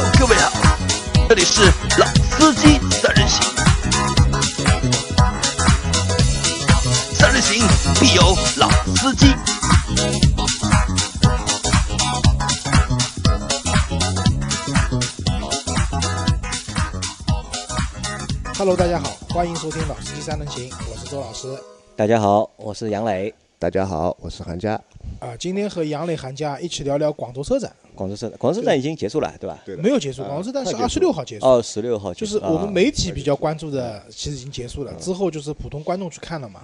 Hello，各位好，这里是老司机三人行，三人行必有老司机。Hello，大家好，欢迎收听《老司机三人行》，我是周老师。大家好，我是杨磊，大家好，我是韩佳。啊、今天和杨磊、韩佳一起聊聊广州车展，广州车展广州车展已经结束了，对吧？对没有结束，啊广州车展是快结束二十六号结束，哦，十六号就是我们啊媒体比较关注的，其实已经结束了。之后就是普通观众去看了嘛，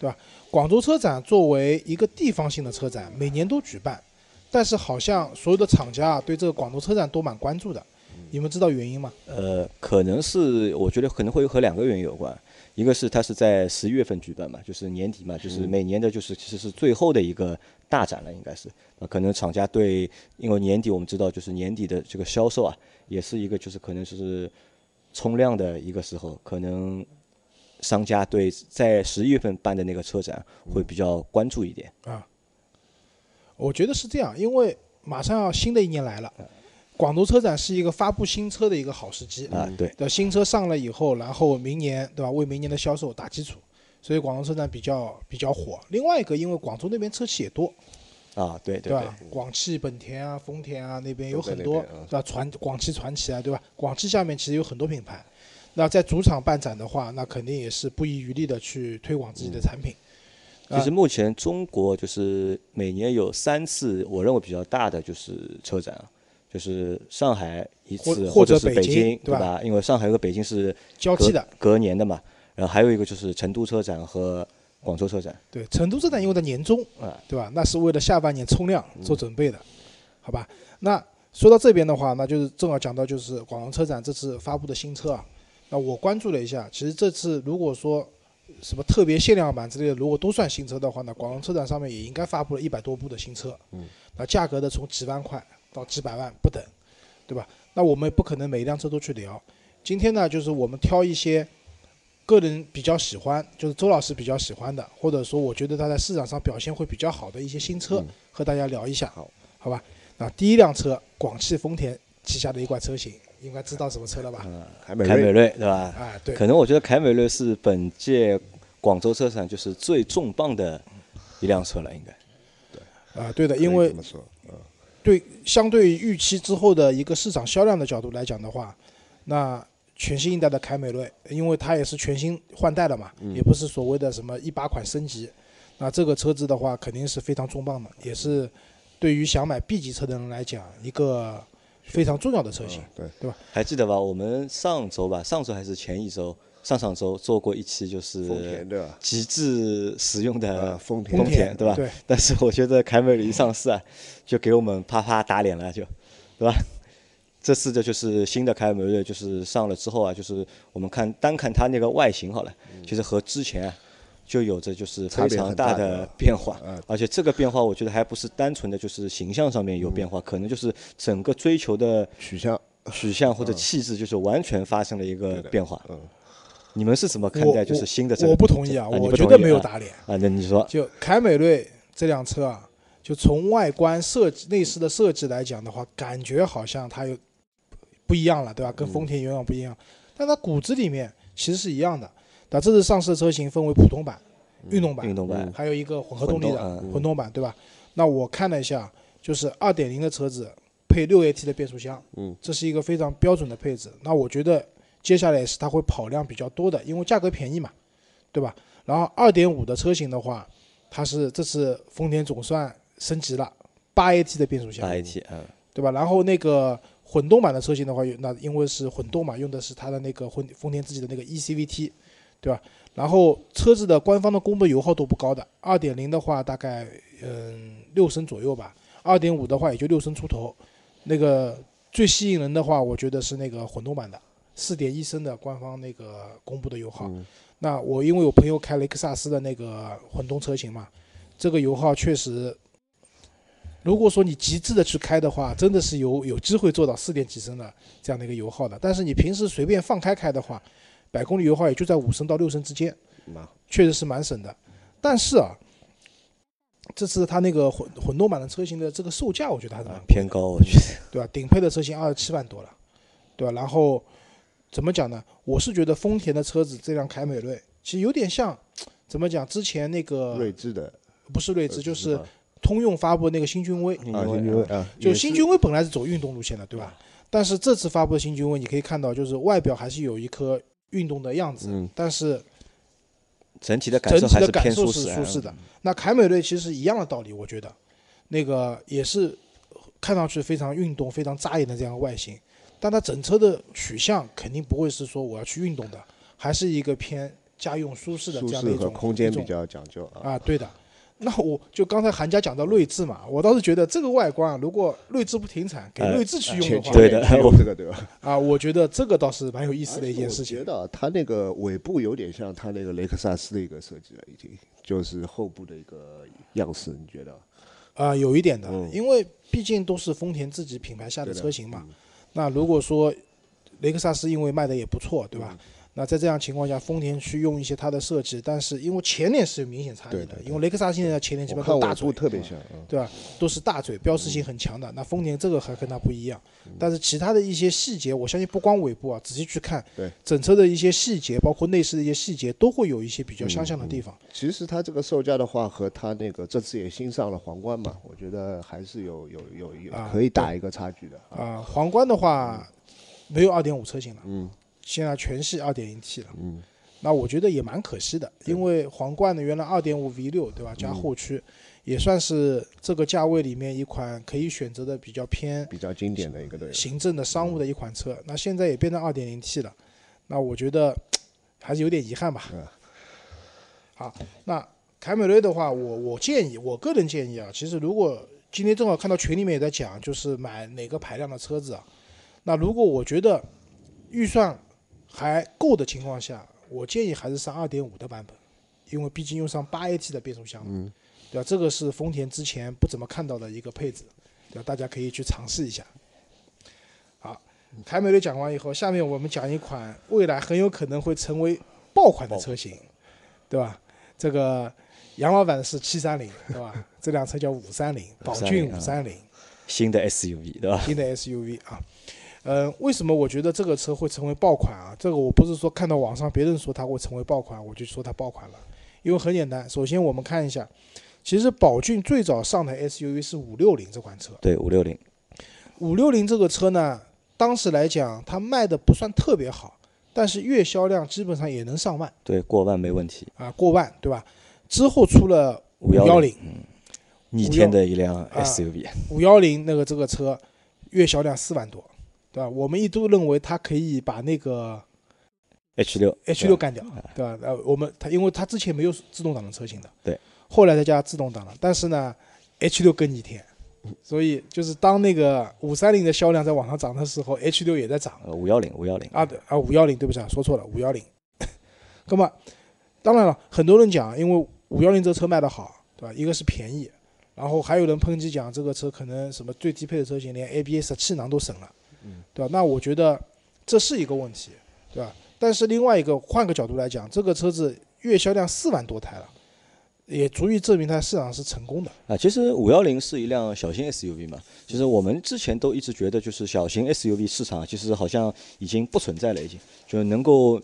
对吧？广州车展作为一个地方性的车展，每年都举办，但是好像所有的厂家啊对这个广州车展都蛮关注的。你们知道原因吗？呃，可能是我觉得可能会和两个原因有关，一个是它是在十一月份举办嘛，就是年底嘛，就是每年的就是其实是最后的一个大展了，应该是。啊，可能厂家对，因为年底我们知道就是年底的这个销售啊，也是一个就是可能就是冲量的一个时候，可能商家对在十一月份办的那个车展会比较关注一点啊。我觉得是这样，因为马上要新的一年来了，广州车展是一个发布新车的一个好时机啊，对，的新车上了以后，然后明年对吧，为明年的销售打基础，所以广州车展比较比较火。另外一个，因为广州那边车企也多，啊，对对对对吧？广汽本田啊、丰田啊那边有很多对吧？传广汽传祺啊，对吧？广汽下面其实有很多品牌。那在主场办展的话，那肯定也是不遗余力的去推广自己的产品。其实目前中国就是每年有三次，我认为比较大的就是车展啊，就是上海一次，或或者者是北北京对对吧因为上海和北京是隔交替的，隔年的嘛，然后还有一个就是成都车展和广州车展对，成都车展因为在年终，啊，对吧？那是为了下半年冲量做准备的，好吧？那说到这边的话，那就是正好讲到就是广州车展这次发布的新车啊。那我关注了一下，其实这次如果说什么特别限量版之类的，如果都算新车的话呢，广州车展上面也应该发布了一百多部的新车。嗯，那价格呢从几万块到几百万不等，对吧？那我们不可能每一辆车都去聊。今天呢，就是我们挑一些个人比较喜欢，就是周老师比较喜欢的，或者说我觉得它在市场上表现会比较好的一些新车，嗯和大家聊一下，好，好吧？那第一辆车，广汽丰田旗下的一款车型，应该知道什么车了吧？凯美瑞，凯美瑞对吧？啊，对，可能我觉得凯美瑞是本届广州车展就是最重磅的一辆车了，应该。对啊、对的，因为怎么说，嗯对相对于预期之后的一个市场销量的角度来讲的话，那全新一代的凯美瑞，因为它也是全新换代了嘛，嗯也不是所谓的什么一八款升级，那这个车子的话肯定是非常重磅的，也是对于想买 B 级车的人来讲一个非常重要的车型。嗯对吧，还记得吧？我们上周吧，上周还是前一周，上上周做过一期就是丰田对吧？极致实用的啊，丰田，丰田对吧？对，但是我觉得凯美瑞一上市啊，就给我们啪啪打脸了，就，对吧？这次的就是新的凯美瑞，就是上了之后啊，就是我们看单看它那个外形好了，其实和之前啊就有着就是非常大的的变化。嗯，而且这个变化我觉得还不是单纯的就是形象上面有变化，可能就是整个追求的取向，取向或者气质就是完全发生了一个变化。嗯，你们是怎么看待就是新的这个？我不同意啊，我觉得没有打脸。啊，那你说就凯美瑞这辆车啊，就从外观设计、内饰的设计来讲的话，感觉好像它有不一样了，对吧？跟丰田永远不一样，但它骨子里面其实是一样的。那这次上市的车型分为普通版、运动版，运动版还有一个混合动力的混动嗯混动版，对吧？那我看了一下，就是2.0的车子配 6AT 的变速箱，嗯，这是一个非常标准的配置。那我觉得接下来也是它会跑量比较多的，因为价格便宜嘛，对吧？然后二点五的车型的话，它是这次丰田总算升级了八 AT 的变速箱八 AT，嗯，对吧？然后那个混动版的车型的话，那因为是混动嘛，用的是它的那个丰丰田自己的那个 ECVT，对吧？然后车子的官方的公布油耗都不高的，二点零的话大概嗯六升左右吧，二点五的话也就六升出头。那个最吸引人的话，我觉得是那个混动版的四点一升的官方那个公布的油耗。嗯那我因为我朋友开雷克萨斯的那个混动车型嘛，这个油耗确实，如果说你极致的去开的话，真的是有有机会做到四点几升的这样的一个油耗的。但是你平时随便放开开的话，百公里油耗也就在五升到六升之间，确实是蛮省的。但是啊，这次它那个混混动版的车型的这个售价，我觉得还是蛮偏高，我觉得。对吧？顶配的车型二十七万多了，对吧？然后怎么讲呢？我是觉得丰田的车子这辆凯美瑞其实有点像，怎么讲？之前那个锐志的不是锐志，呃就是通用发布的那个新君威，啊，新君威啊，就新君威本来是走运动路线的，对吧？但是这次发布的新君威，你可以看到，就是外表还是有一颗运动的样子，嗯但是整体的感整体的受还是感受是偏舒适。舒适的。那凯美瑞其实一样的道理，我觉得那个也是看上去非常运动、非常扎眼的这样的外形，但它整车的取向肯定不会是说我要去运动的，还是一个偏家用舒适的这样的一种空间比较讲究啊。啊，对的。那我就刚才韩家讲到锐志嘛，我倒是觉得这个外观啊，如果锐志不停产，给呃锐志去用的话，对的这个对吧？啊，我觉得这个倒是蛮有意思的一件事情我觉。得它那个尾部有点像它那个雷克萨斯的一个设计了，已经就是后部的一个样式，你觉得？啊，有一点的，嗯因为毕竟都是丰田自己品牌下的车型嘛。嗯那如果说雷克萨斯因为卖的也不错，对吧？那在这样情况下，丰田去用一些它的设计，但是因为前脸是有明显差异的，对对对。因为雷克萨斯现在的前脸基本上都大嘴看尾部，特别像，嗯。对吧？都是大嘴，标识性很强的。那丰田这个还跟它不一样，但是其他的一些细节，我相信不光尾部啊，仔细去看，对。整车的一些细节，包括内饰的一些细节，都会有一些比较相像的地方。其实它这个售价的话，和它那个这次也新上了皇冠嘛，我觉得还是有有有有啊可以打一个差距的啊。啊、皇冠的话没有2.5车型了，嗯现在全系 2.0T 了。嗯，那我觉得也蛮可惜的，因为皇冠的原来2.5 V6 对吧，加后驱，也算是这个价位里面一款可以选择的比较偏比较经典的一个对。行政的商务的一款车。那现在也变成 2.0T 了，那我觉得还是有点遗憾吧。嗯好，那凯美瑞的话，我我建议，我个人建议啊，其实如果今天正好看到群里面也在讲，就是买哪个排量的车子啊，那如果我觉得预算还够的情况下，我建议还是上二点五的版本，因为毕竟用上八 AT 的变速箱，嗯，对吧？这个是丰田之前不怎么看到的一个配置，对吧？大家可以去尝试一下。好，凯美瑞讲完以后，下面我们讲一款未来很有可能会成为爆款的车型，对吧？这个杨老板是七三零，对吧？这辆车叫五三零，宝骏五三零，新的 SUV 对吧？新的 SUV 啊。呃，为什么我觉得这个车会成为爆款啊？这个我不是说看到网上别人说它会成为爆款，我就说它爆款了。因为很简单，首先我们看一下，其实宝骏最早上台 SUV 是五六零这款车，对，五六零，五六零这个车呢，当时来讲它卖的不算特别好，但是月销量基本上也能上万对，过万没问题。啊，过万，对吧？之后出了五幺510零，逆天的一辆啊 SUV，五幺零那个这个车月销量四万多，对吧？我们一度认为它可以把那个 H 六 H 六干掉，对吧？呃，我们它因为它之前没有自动挡的车型的，对，后来再加自动挡了，但是呢，H 六更逆天，所以就是当那个五三零的销量在往上涨的时候，H 六也在涨呃五幺零五幺零啊，对啊，五幺零，对不起啊，说错了，五幺零。那么，当然了，很多人讲，因为五幺零这车卖得好，对吧？一个是便宜，然后还有人抨击讲这个车可能什么最低配的车型连 ABS 气囊都省了，对吧？那我觉得这是一个问题，对吧？但是另外一个换个角度来讲，这个车子月销量四万多台了，也足以证明它市场是成功的。啊，其实五幺零是一辆小型 SUV 嘛，其实我们之前都一直觉得，就是小型 SUV 市场其实好像已经不存在了，已经就能够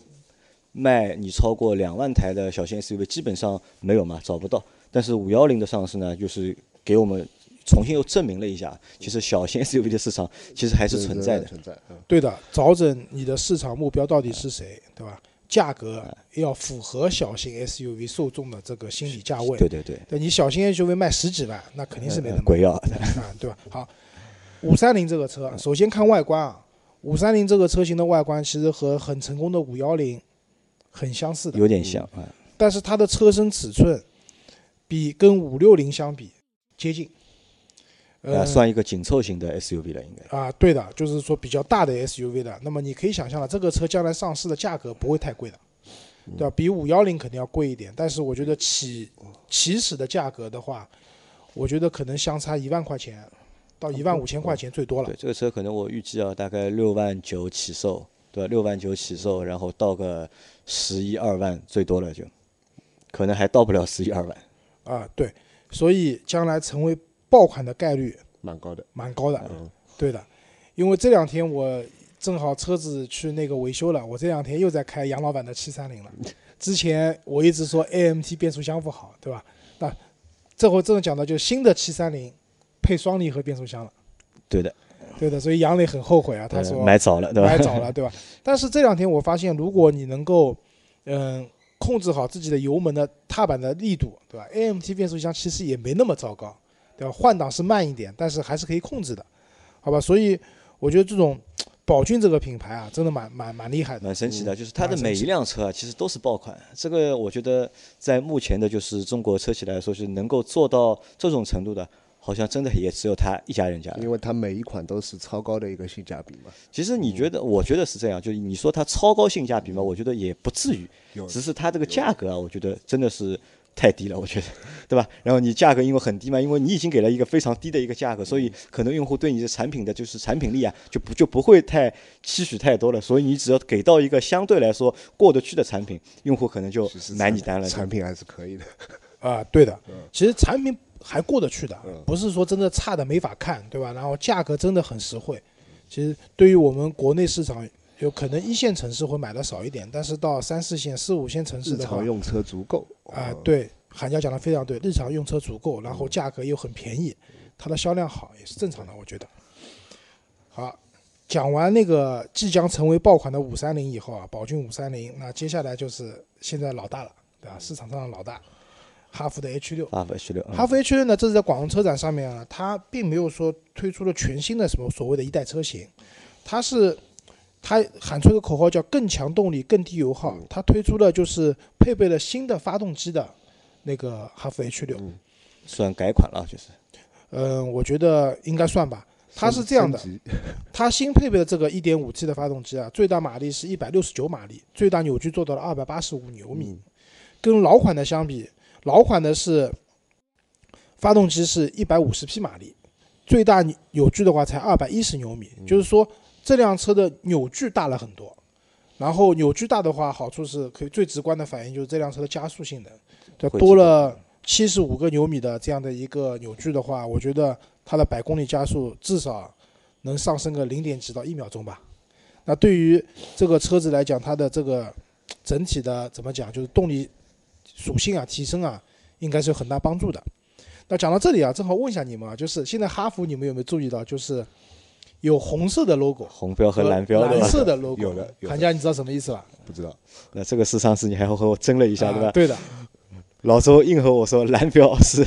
卖你超过两万台的小型 SUV 基本上没有嘛，找不到。但是五幺零的上市呢，就是给我们重新又证明了一下，其实小型 SUV 的市场 其实还是存在的。存在。嗯对的，找准你的市场目标到底是谁，对吧？价格要符合小型 SUV 受众的这个心理价位。对对对，对你小型 SUV 卖十几万，那肯定是没得卖鬼要。啊，对吧？好，五三零这个车，首先看外观啊，五三零这个车型的外观其实和很成功的五幺零很相似的，有点像啊，但是它的车身尺寸比跟五六零相比接近。啊，算一个紧凑型的 SUV 了，应该。啊，对的，就是说比较大的 SUV 的，那么你可以想象了，这个车将来上市的价格不会太贵的，对吧？比五幺零肯定要贵一点，但是我觉得起起始的价格的话，我觉得可能相差一万块钱到一万五千块钱最多了对，这个车可能我预计啊，大概六万九起售，对吧？六万九起售，然后到个十一二万最多了就，可能还到不了十一二万。啊，对，所以将来成为爆款的概率蛮高的。蛮高的。嗯，对的，因为这两天我正好车子去那个维修了，我这两天又在开杨老板的七三零了。之前我一直说 AMT 变速箱不好，对吧？那这回正讲到就是新的七三零配双离合变速箱了，对的，对的，所以杨磊很后悔啊，他呃说买早了，对吧？买早了，对吧？但是这两天我发现，如果你能够，嗯，控制好自己的油门的踏板的力度，对吧？AMT 变速箱其实也没那么糟糕，对吧？换挡是慢一点，但是还是可以控制的，好吧？所以我觉得这种宝骏这个品牌啊，真的蛮蛮蛮厉害的。蛮神奇的，就是它的每一辆车啊，其实都是爆款。这个我觉得在目前的就是中国车企来说，是能够做到这种程度的，好像真的也只有他一家人家了。因为它每一款都是超高的一个性价比嘛。其实你觉得？我觉得是这样，就是你说它超高性价比嘛，我觉得也不至于，只是它这个价格啊，我觉得真的是太低了，我觉得，对吧？然后你价格因为很低嘛，因为你已经给了一个非常低的一个价格，所以可能用户对你的产品的就是产品力啊，就不就不会太期许太多了。所以你只要给到一个相对来说过得去的产品，用户可能就买你单了。产品还是可以的。啊，对的，其实产品还过得去的嗯，不是说真的差的没法看，对吧？然后价格真的很实惠。其实对于我们国内市场，有可能一线城市会买的少一点，但是到三四线、四五线城市日的话常，用车足够啊、对，韩家讲的非常对，日常用车足够，然后价格又很便宜，它的销量好也是正常的，我觉得。好，讲完那个即将成为爆款的五三零以后啊，宝骏五三零，那接下来就是现在老大了，对吧？市场上的老大，哈弗的 H 六。哈弗 H 六，嗯哈弗 H 六呢，这是在广州车展上面啊，它并没有说推出了全新的什么所谓的一代车型，它是它喊出一个口号叫更强动力、更低油耗，它推出了就是配备了新的发动机的那个哈弗 H 六，算改款了，就是。嗯，我觉得应该算吧。它是这样的，它新配备的这个 1.5T 的发动机啊，最大马力是169马力，最大扭矩做到了285牛米。跟老款的相比，老款的是发动机是150匹马力，最大扭矩的话才210牛米，就是说这辆车的扭矩大了很多。然后扭矩大的话，好处是可以最直观的反映就是这辆车的加速性能，对，多了七十五个牛米的这样的一个扭矩的话，我觉得它的百公里加速至少能上升个零点几到一秒钟吧。那对于这个车子来讲，它的这个整体的怎么讲，就是动力属性啊提升啊，应该是有很大帮助的。那讲到这里啊，正好问一下你们啊，就是现在哈弗你们有没有注意到，就是有红色的 logo 红标和蓝标？蓝色的 logo，有的韩家你知道什么意思吧？不知道，那这个是上次你还和我争了一下，对吧？啊对的，老周硬和我说蓝标是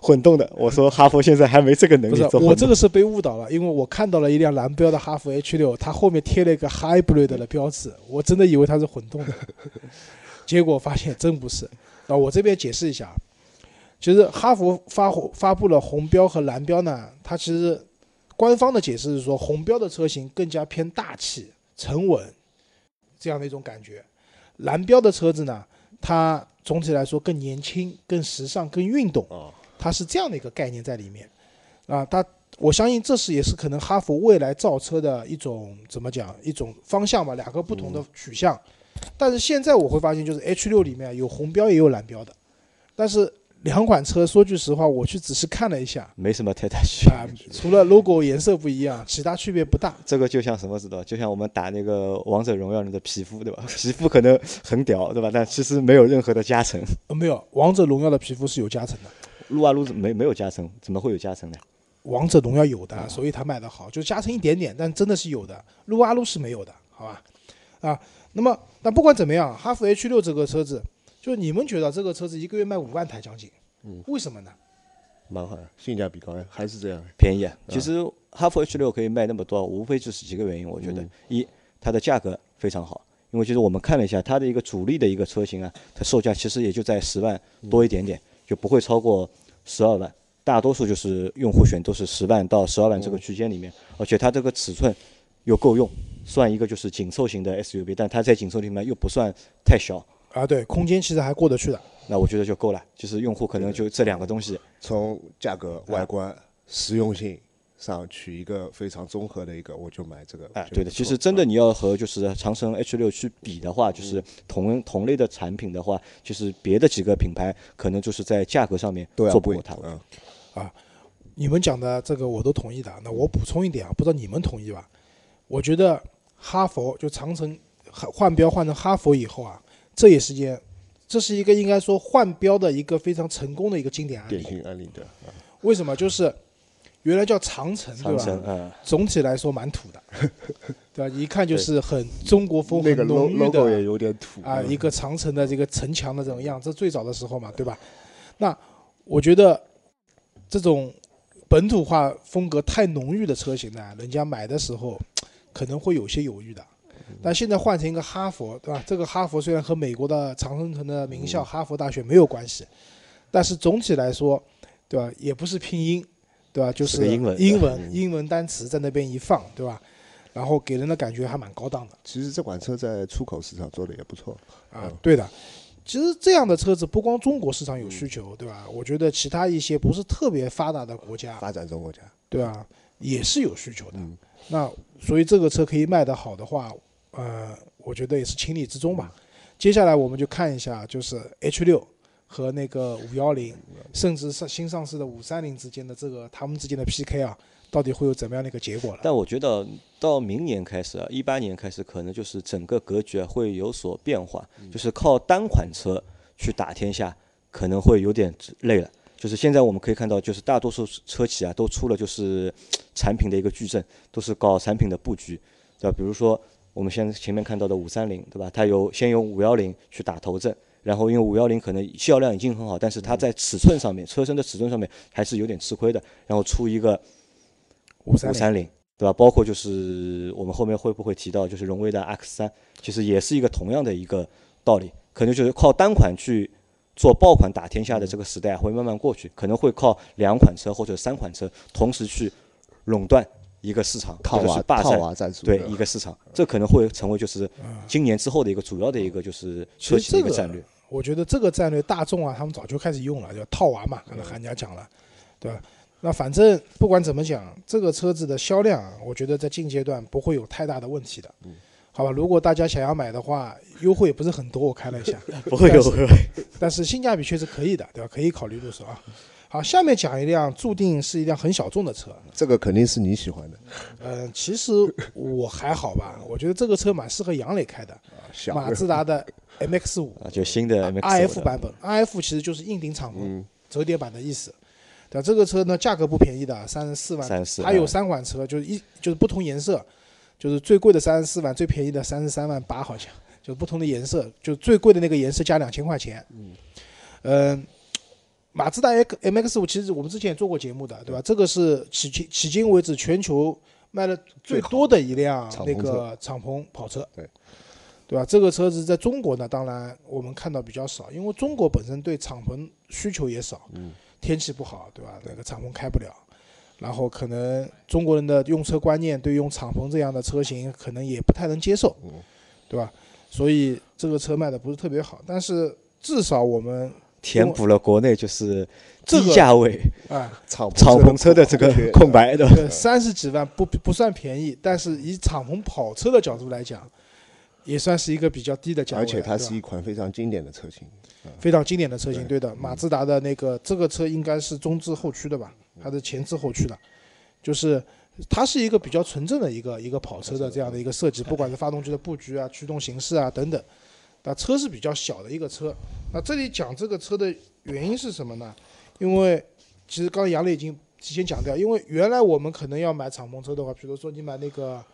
混动的，我说哈佛现在还没这个能力做。我这个是被误导了，因为我看到了一辆蓝标的哈弗 H 六，它后面贴了一个 hybrid 的标志，我真的以为它是混动的，结果发现真不是。啊，我这边解释一下，其实哈弗发发布了红标和蓝标呢，它其实官方的解释是说，红标的车型更加偏大气、沉稳这样的一种感觉，蓝标的车子呢，它总体来说更年轻、更时尚、更运动。哦，它是这样的一个概念在里面啊。它我相信这是也是可能哈弗未来造车的一种怎么讲一种方向吧，两个不同的取向。但是现在我会发现，就是 H 六里面有红标也有蓝标的，但是两款车说句实话，我去仔细看了一下没什么太大区啊别。，除了 logo 颜色不一样，其他区别不大。这个就像什么知道？就像我们打那个王者荣耀里的皮肤，对吧？皮肤可能很屌，对吧？但其实没有任何的加成。呃，没有，王者荣耀的皮肤是有加成的，撸啊撸没没有加成，怎么会有加成呢？王者荣耀有的，所以它卖的好，就加成一点点，但真的是有的。撸啊撸是没有的，好吧？啊，那么那不管怎么样，哈弗 H 六这个车子，就你们觉得这个车子一个月卖五万台将近，嗯为什么呢？蛮好的，性价比高呀，还是这样。便宜啊！其实哈弗 H 六可以卖那么多，无非就是几个原因。我觉得，一，它的价格非常好，因为其实我们看了一下它的一个主力的一个车型啊，它售价其实也就在十万多一点点，就不会超过十二万。大多数就是用户选都是十万到十二万这个区间里面，而且它这个尺寸又够用，算一个就是紧凑型的 SUV，但它在紧凑里面又不算太小，啊，对，空间其实还过得去的。那我觉得就够了。就是用户可能就这两个东西，从价格、外观、实用性上取一个非常综合的一个，我就买这个。哎，对的，其实真的你要和就是长城 H 六去比的话，就是同同类的产品的话，就是别的几个品牌可能就是在价格上面都要做不过它。嗯，你们讲的这个我都同意的。那我补充一点啊，不知道你们同意吧？我觉得哈佛就长城换换标换成哈佛以后啊，这也是件，这是一个应该说换标的一个非常成功的一个经典案例典例。型案例的。啊为什么？就是原来叫长城，对长城，吧？嗯，总体来说蛮土的，对吧？一看就是很中国风、很那个浓郁 logo 也的有点土啊，嗯一个长城的这个城墙的这种样子。最早的时候嘛，对吧？那我觉得这种本土化风格太浓郁的车型呢，人家买的时候可能会有些犹豫的。但现在换成一个哈佛，对吧？这个哈佛虽然和美国的常春藤的名校哈佛大学没有关系，但是总体来说，对吧？也不是拼音，对吧？就是英文英文英文单词在那边一放，对吧？然后给人的感觉还蛮高档的其实这款车在出口市场做的也不错。啊。对的，其实这样的车子不光中国市场有需求，对吧？我觉得其他一些不是特别发达的国家，发展中国家，对吧？也是有需求的。嗯那所以这个车可以卖得好的话，呃，我觉得也是情理之中吧。接下来我们就看一下，就是 H 六和那个五幺零，甚至上新上市的五三零之间的这个他们之间的 PK 啊，到底会有怎么样的一个结果了？但我觉得到明年开始啊，一八年开始，可能就是整个格局啊会有所变化，就是靠单款车去打天下，可能会有点累了。就是现在我们可以看到，就是大多数车企啊都出了就是产品的一个矩阵，都是搞产品的布局，对吧？比如说我们现在前面看到的五三零，对吧？它有先用五幺零去打头阵，然后因为五幺零可能销量已经很好，但是它在尺寸上面，车身的尺寸上面还是有点吃亏的，然后出一个五三零，对吧？包括就是我们后面会不会提到，就是荣威的 X 三，其实也是一个同样的一个道理，可能就是靠单款去做爆款打天下的这个时代啊会慢慢过去，可能会靠两款车或者三款车同时去垄断一个市场，套或者是霸占娃战术，对一个市场，这可能会成为就是今年之后的一个主要的一个就是车企的一个战略。我觉得这个战略大众啊，他们早就开始用了，叫套娃嘛，刚才韩家讲了，对吧？那反正不管怎么讲，这个车子的销量啊，我觉得在近阶段不会有太大的问题的。好吧，如果大家想要买的话，优惠也不是很多，我看了一下，不会有但是但是性价比确实可以的，对吧？可以考虑入手啊。好，下面讲一辆注定是一辆很小众的车，这个肯定是你喜欢的。嗯，其实我还好吧，我觉得这个车蛮适合杨磊开的，马自达的 MX 五。啊，就新的 MX RF 版本，RF 其实就是硬顶敞篷嗯。折叠版的意思。对，这个车呢价格不便宜的，三十四万，34它有嗯三款车，就是一就是不同颜色，就是最贵的三十四万，最便宜的三十三万八，好像。就是不同的颜色，就最贵的那个颜色加两千块钱。嗯，马自达 X MX 五其实我们之前也做过节目的，对吧？这个是迄今迄今为止全球卖的最多的一辆那个敞篷跑车。对。对吧？这个车子在中国呢，当然我们看到比较少，因为中国本身对敞篷需求也少，嗯天气不好，对吧？那个敞篷开不了，然后可能中国人的用车观念对用敞篷这样的车型可能也不太能接受，嗯对吧？所以这个车卖的不是特别好，但是至少我们填补了国内就是这个低价位啊，敞敞篷车的这个空白的。对，三十几万不不算便宜，但是以敞篷跑车的角度来讲，也算是一个比较低的价位，而且它是一款非常经典的车型。非常经典的车型，对对的，马自达的那个这个车应该是中置后驱的吧，它是前置后驱的，就是它是一个比较纯正的一个一个跑车的这样的一个设计，不管是发动机的布局啊、驱动形式啊等等，那车是比较小的一个车。那这里讲这个车的原因是什么呢？因为其实刚刚杨磊已经提前讲掉，因为原来我们可能要买敞篷车的话，比如说你买那个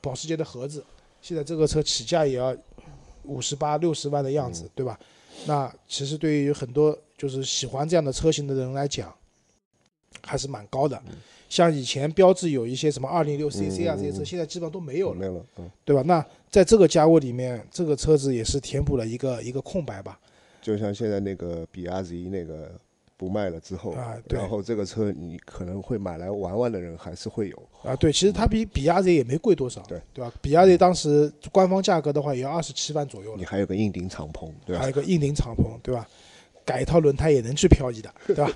保时捷的盒子，现在这个车起价也要五十八六十万的样子，对吧？那其实对于很多就是喜欢这样的车型的人来讲，还是蛮高的。像以前标志有一些什么二零六 CC 啊这些车，嗯现在基本上都没有了，没有了，嗯，对吧？那在这个价位里面，这个车子也是填补了一个一个空白吧。就像现在那个比亚迪那个不卖了之后，啊对然后这个车你可能会买来玩玩的人还是会有，啊，对，其实它比比亚迪也没贵多少，对对吧？比亚迪当时官方价格的话也要二十七万左右了你，还有个硬顶敞篷，对吧还有？一个硬顶敞篷，对吧？改一套轮胎也能去漂移的，对吧？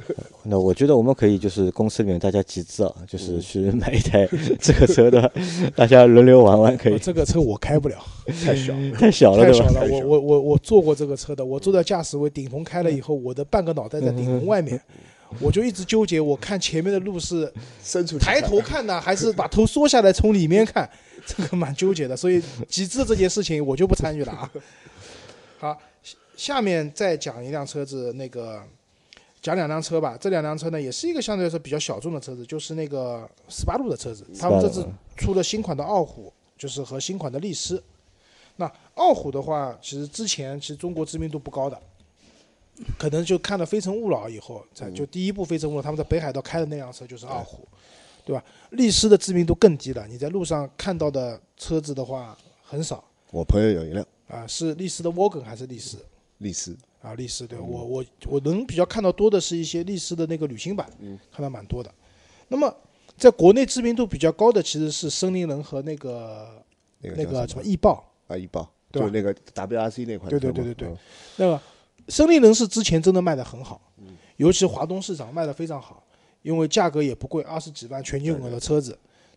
那我觉得我们可以就是公司里面大家集资啊，嗯就是去买一台这个车的，大家轮流玩玩可以哦。这个车我开不了，太小了。太小了？太小了。我我我我坐过这个车的，我坐在驾驶位，顶棚开了以后，我的半个脑袋在顶棚外面，我就一直纠结，我看前面的路是伸出抬头看呢，还是把头缩下来从里面看，这个蛮纠结的。所以集资这件事情我就不参与了啊。好，下下面再讲一辆车子，那个讲两辆车吧。这两辆车呢，也是一个相对来说比较小众的车子，就是那个斯巴鲁的车子。他们这次出了新款的傲虎，就是和新款的力狮。那傲虎的话，其实之前其实中国知名度不高的，可能就看了《非诚勿扰》以后，才就第一部《非诚勿扰》，他们在北海道开的那辆车就是傲虎，对吧？力狮的知名度更低了，你在路上看到的车子的话很少我朋友有一辆啊，是力狮的 Wagon 还是力狮？力狮，啊，力狮对我我我能比较看到多的是一些力狮的那个旅行版，嗯看到蛮多的。那么在国内知名度比较高的其实是森林人和那个那个那个什么易豹，啊，易豹，对吧就那个 WRC 那款。对对对对对嗯那个森林人是之前真的卖的很好，嗯尤其华东市场卖的非常好，因为价格也不贵，二十几万全进口的车子。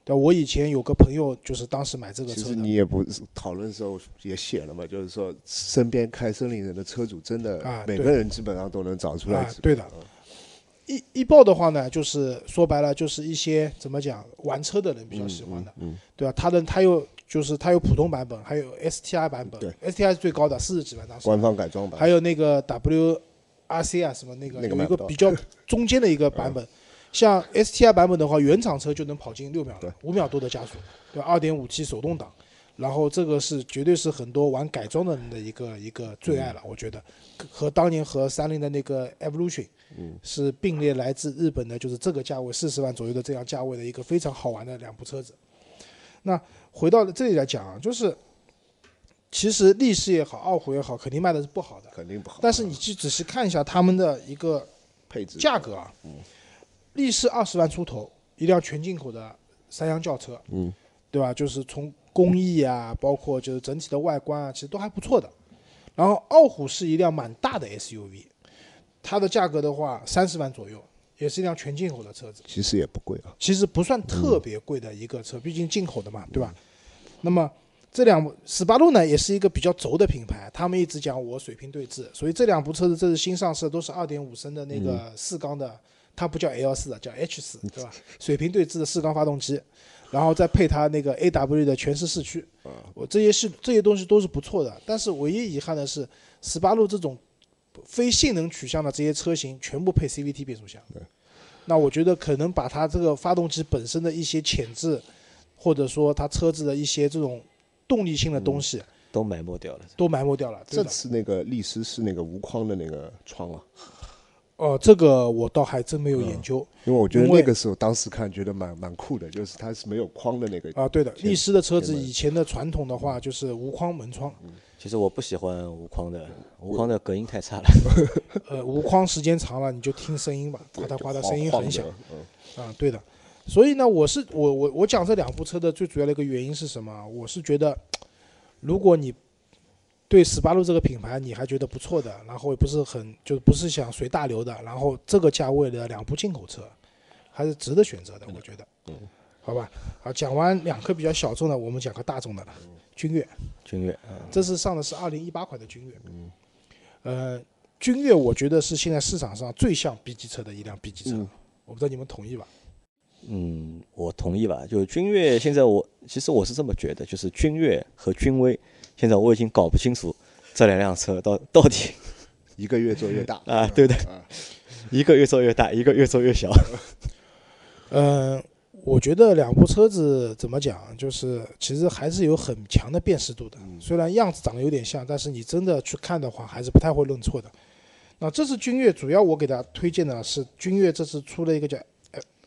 对，我以前有个朋友就是当时买这个车其，实你也不讨论的时候也写了嘛，就是说身边开森林人的车主真的啊每个人基本上都能找出来啊。对的，易易豹的话呢，就是说白了就是一些怎么讲玩车的人比较喜欢的，嗯，对吧？它的它有就是它有普通版本，还有 STI 版本对，STI 是最高的，四十几万当时。官方改装版，还有那个 WRC 啊什么那个有一个比较中间的一个版本，像 STI 版本的话，原厂车就能跑进六秒对了，五秒多的加速，对吧？二点五 T 手动挡，然后这个是绝对是很多玩改装的人的一个一个最爱了，我觉得和当年和三菱的那个 Evolution，嗯，是并列来自日本的，就是这个价位四十万左右的这样价位的一个非常好玩的两部车子。那回到这里来讲啊，就是其实力士也好，傲虎也好，肯定卖的是不好的。肯定不好。但是你去仔细看一下他们的一个配置价格啊，力狮二十万出头，一辆全进口的三厢轿车，嗯，对吧？就是从工艺啊，包括就是整体的外观啊，其实都还不错的。然后傲虎是一辆蛮大的 SUV，它的价格的话三十万左右，也是一辆全进口的车子，其实也不贵啊。其实不算特别贵的一个车，毕竟进口的嘛，对吧？那么这两部斯巴鲁呢，也是一个比较轴的品牌，他们一直讲我水平对峙，所以这两部车子这是新上市，都是二点五升的那个四缸的，它不叫 L 四的，叫 H 四，对吧？水平对置的四缸发动机，然后再配它那个 AW 的全时四驱，我这些是这些东西都是不错的，但是唯一遗憾的是，十八路这种非性能取向的这些车型全部配 CVT 变速箱。那我觉得可能把它这个发动机本身的一些潜质，或者说它车子的一些这种动力性的东西都埋没掉了。都埋没掉了。对，这次那个力狮是那个无框的那个窗啊，哦，这个我倒还真没有研究因为我觉得那个时候当时看觉得蛮蛮酷的，就是它是没有框的那个。啊。对的，前力狮的车子以前的传统的话就是无框门窗，其实我不喜欢无框的，无框的隔音太差了。呃，无框时间长了你就听声音吧，哗嗒哗嗒声音很响。的嗯啊，对的。所以呢，我是我我我讲这两部车的最主要的一个原因是什么？我是觉得，如果你对斯巴鲁这个品牌你还觉得不错的，然后也不是很就不是想随大流的，然后这个价位的两部进口车，还是值得选择的，我觉得。嗯。好吧，好，讲完两颗比较小众的，我们讲个大众的了。君越，君越，嗯这是上的是二零一八款的君越。嗯。呃，君越我觉得是现在市场上最像 B 级车的一辆 B 级车，嗯我不知道你们同意吧？嗯，我同意吧。就君越，现在我其实我是这么觉得，就是君越和君威，现在我已经搞不清楚这两辆车到 到底一个越做越大啊，对的，啊 一个越做越大，一个越做越小。嗯，我觉得两部车子怎么讲，就是其实还是有很强的辨识度的。虽然样子长得有点像，但是你真的去看的话，还是不太会认错的。那这次君越主要我给大家推荐的是君越这次出了一个叫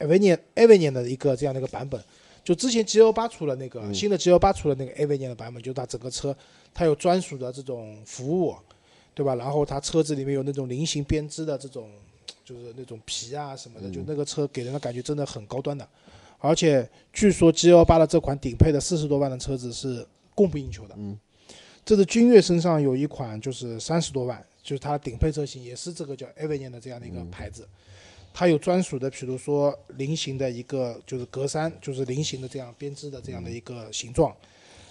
Avenian Avenian 的一个这样的一个版本。就之前 G L 八出了那个、新的 G L 八出了那个 Avenian 的版本，就是它整个车它有专属的这种服务，对吧？然后它车子里面有那种菱形编织的这种，就是那种皮啊什么的，就那个车给人的感觉真的很高端的。而且据说 G L 八的这款顶配的四十多万的车子是供不应求的。嗯，这次君越身上有一款就是三十多万，就是它顶配车型也是这个叫 Avian 的这样的一个牌子，它有专属的，比如说菱形的一个就是格栅，就是菱形的这样编织的这样的一个形状，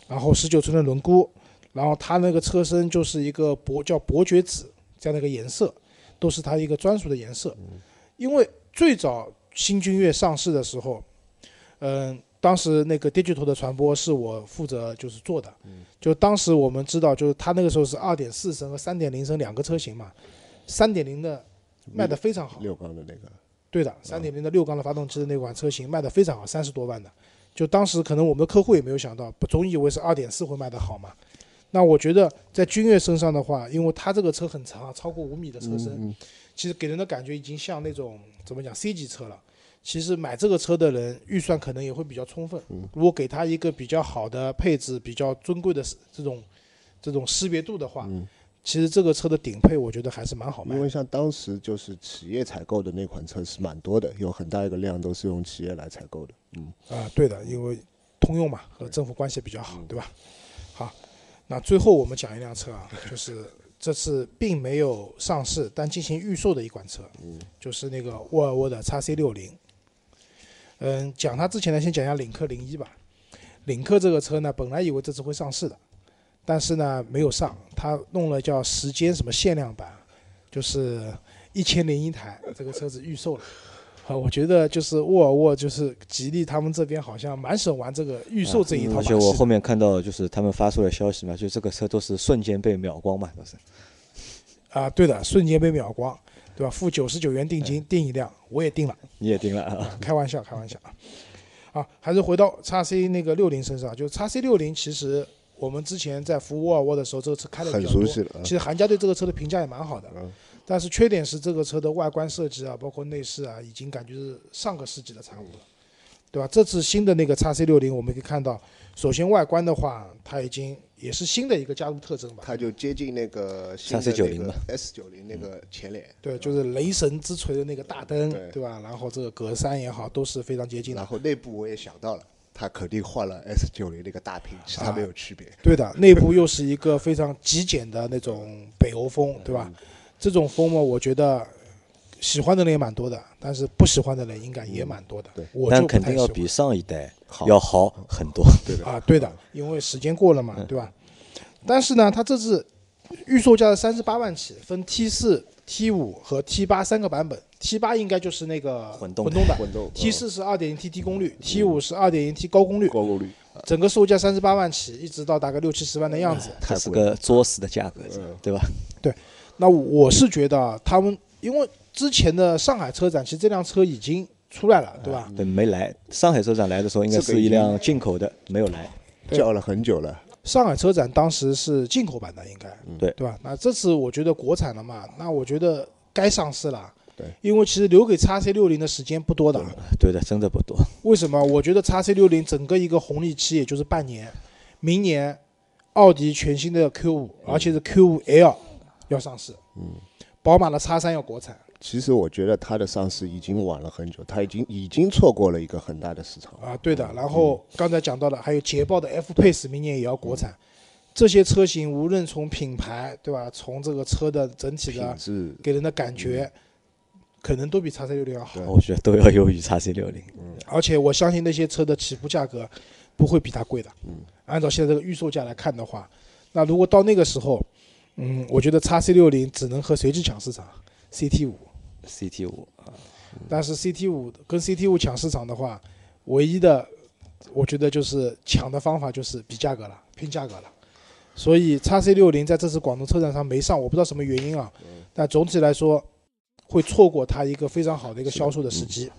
然后十九寸的轮毂，然后它那个车身就是一个伯叫伯爵紫这样的一个颜色，都是它一个专属的颜色。因为最早新君越上市的时候，嗯，当时那个 digital 的传播是我负责就是做的，就当时我们知道，就是它那个时候是二点四升和三点零升两个车型嘛，三点零的卖的非常好，六缸的那个，对的，三点零的六缸的发动机的那款车型卖的非常好，三十多万的。就当时可能我们的客户也没有想到，不总以为是二点四会卖得好嘛。那我觉得在君越身上的话，因为它这个车很长啊，超过五米的车身，嗯其实给人的感觉已经像那种怎么讲 C 级车了。其实买这个车的人预算可能也会比较充分，如果给他一个比较好的配置、比较尊贵的这种这种识别度的话，其实这个车的顶配我觉得还是蛮好卖的。因为像当时就是企业采购的那款车是蛮多的，有很大一个量都是用企业来采购的。嗯，啊，对的，因为通用嘛，和政府关系比较好，对吧？好，那最后我们讲一辆车啊，就是这次并没有上市，但进行预售的一款车，就是那个沃尔沃的 x C 六零。嗯，讲它之前呢，先讲一下领克零一吧。领克这个车呢，本来以为这次会上市的，但是呢没有上，他弄了叫时间什么限量版，就是一千零一台，这个车子预售了。啊，我觉得就是沃尔沃，就是吉利他们这边好像蛮喜欢玩这个预售这一套。而且我后面看到就是他们发出的消息嘛，就这个车都是瞬间被秒光嘛，都是。啊，对的，瞬间被秒光，对吧？付九十九元定金订一辆，我也订了，你也订了啊？开玩笑，开玩笑啊。啊，还是回到叉 C 那个六零身上，就叉 C 六零，其实我们之前在服务沃尔沃的时候，这个车开的比较多很熟悉了啊其实韩家对这个车的评价也蛮好的，嗯但是缺点是这个车的外观设计啊，包括内饰啊，已经感觉是上个世纪的产物了，对吧？这次新的那个叉 C 六零，我们可以看到，首先外观的话，它已经也是新的一个加入特征吧，它就接近那个新的 3C90 那个嘛 S 九零那个前脸，对，就是雷神之锤的那个大灯，对对吧？然后这个格栅也好，都是非常接近的。然后内部我也想到了，它肯定换了 S 九零那个大屏，其他没有区别。对的，内部又是一个非常极简的那种北欧风，对吧？这种风嘛，我觉得喜欢的人也蛮多的，但是不喜欢的人应该也蛮多的。对我就但肯定要比上一代要好很多。对的，啊，对的，因为时间过了嘛，对吧？但是呢，它这次预售价是三十八万起，分 T 四、T 五和 T 八三个版本。T 八应该就是那个混动混动的混动，T 四是二点零 T 低功率，T 五是二点零 T 高功率，高功率，整个售价三十八万起，一直到大概六七十万的样子。它是个作死的价格，对吧？对那我是觉得啊他们，因为之前的上海车展，其实这辆车已经出来了，对吧？对，没来。上海车展来的时候，应该是一辆进口的，没有来。叫了很久了。上海车展当时是进口版的，应该对对吧？那这次我觉得国产了嘛，那我觉得该上市了。对，因为其实留给叉 C 六零的时间不多的。对的，真的不多。为什么？我觉得叉 C 六零整个一个红利期也就是半年，明年奥迪全新的 Q 五，而且是 Q 五 L 要上市，嗯，宝马的叉三要国产，其实我觉得它的上市已经晚了很久，它已经已经错过了一个很大的市场。啊，对的。然后刚才讲到的，还有捷豹的 F Pace 明年也要国产，这些车型无论从品牌对吧，从这个车的整体的给人的感觉，可能都比叉 C 六零要好。我觉得都要优于叉 C 六零。而且我相信那些车的起步价格不会比它贵的。按照现在这个预售价来看的话，那如果到那个时候，嗯，我觉得叉 C 六零只能和谁去抢市场？CT 五。CT 五啊，但是 CT 五跟 CT 五抢市场的话，唯一的我觉得就是抢的方法就是比价格了，拼价格了。所以叉 C 六零在这次广东车展上没上，我不知道什么原因啊。但总体来说，会错过它一个非常好的一个销售的时机。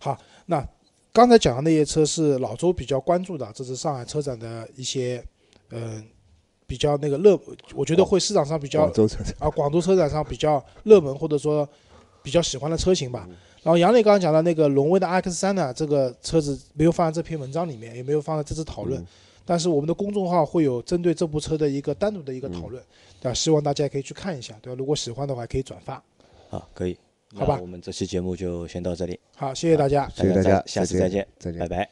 好，那刚才讲的那些车是老周比较关注的，这是上海车展的一些，嗯、比较那个热，我觉得会市场上比较广州车展啊，广州车展上比较热门或者说比较喜欢的车型吧。然后杨磊刚刚讲的那个荣威的 RX 三呢，这个车子没有放在这篇文章里面，也没有放在这次讨论。但是我们的公众号会有针对这部车的一个单独的一个讨论，对吧？希望大家也可以去看一下，对吧？如果喜欢的话，可以转发。好，可以。好吧我们这期节目就先到这里，好，谢谢大家。谢谢大家下次再见，再见拜拜。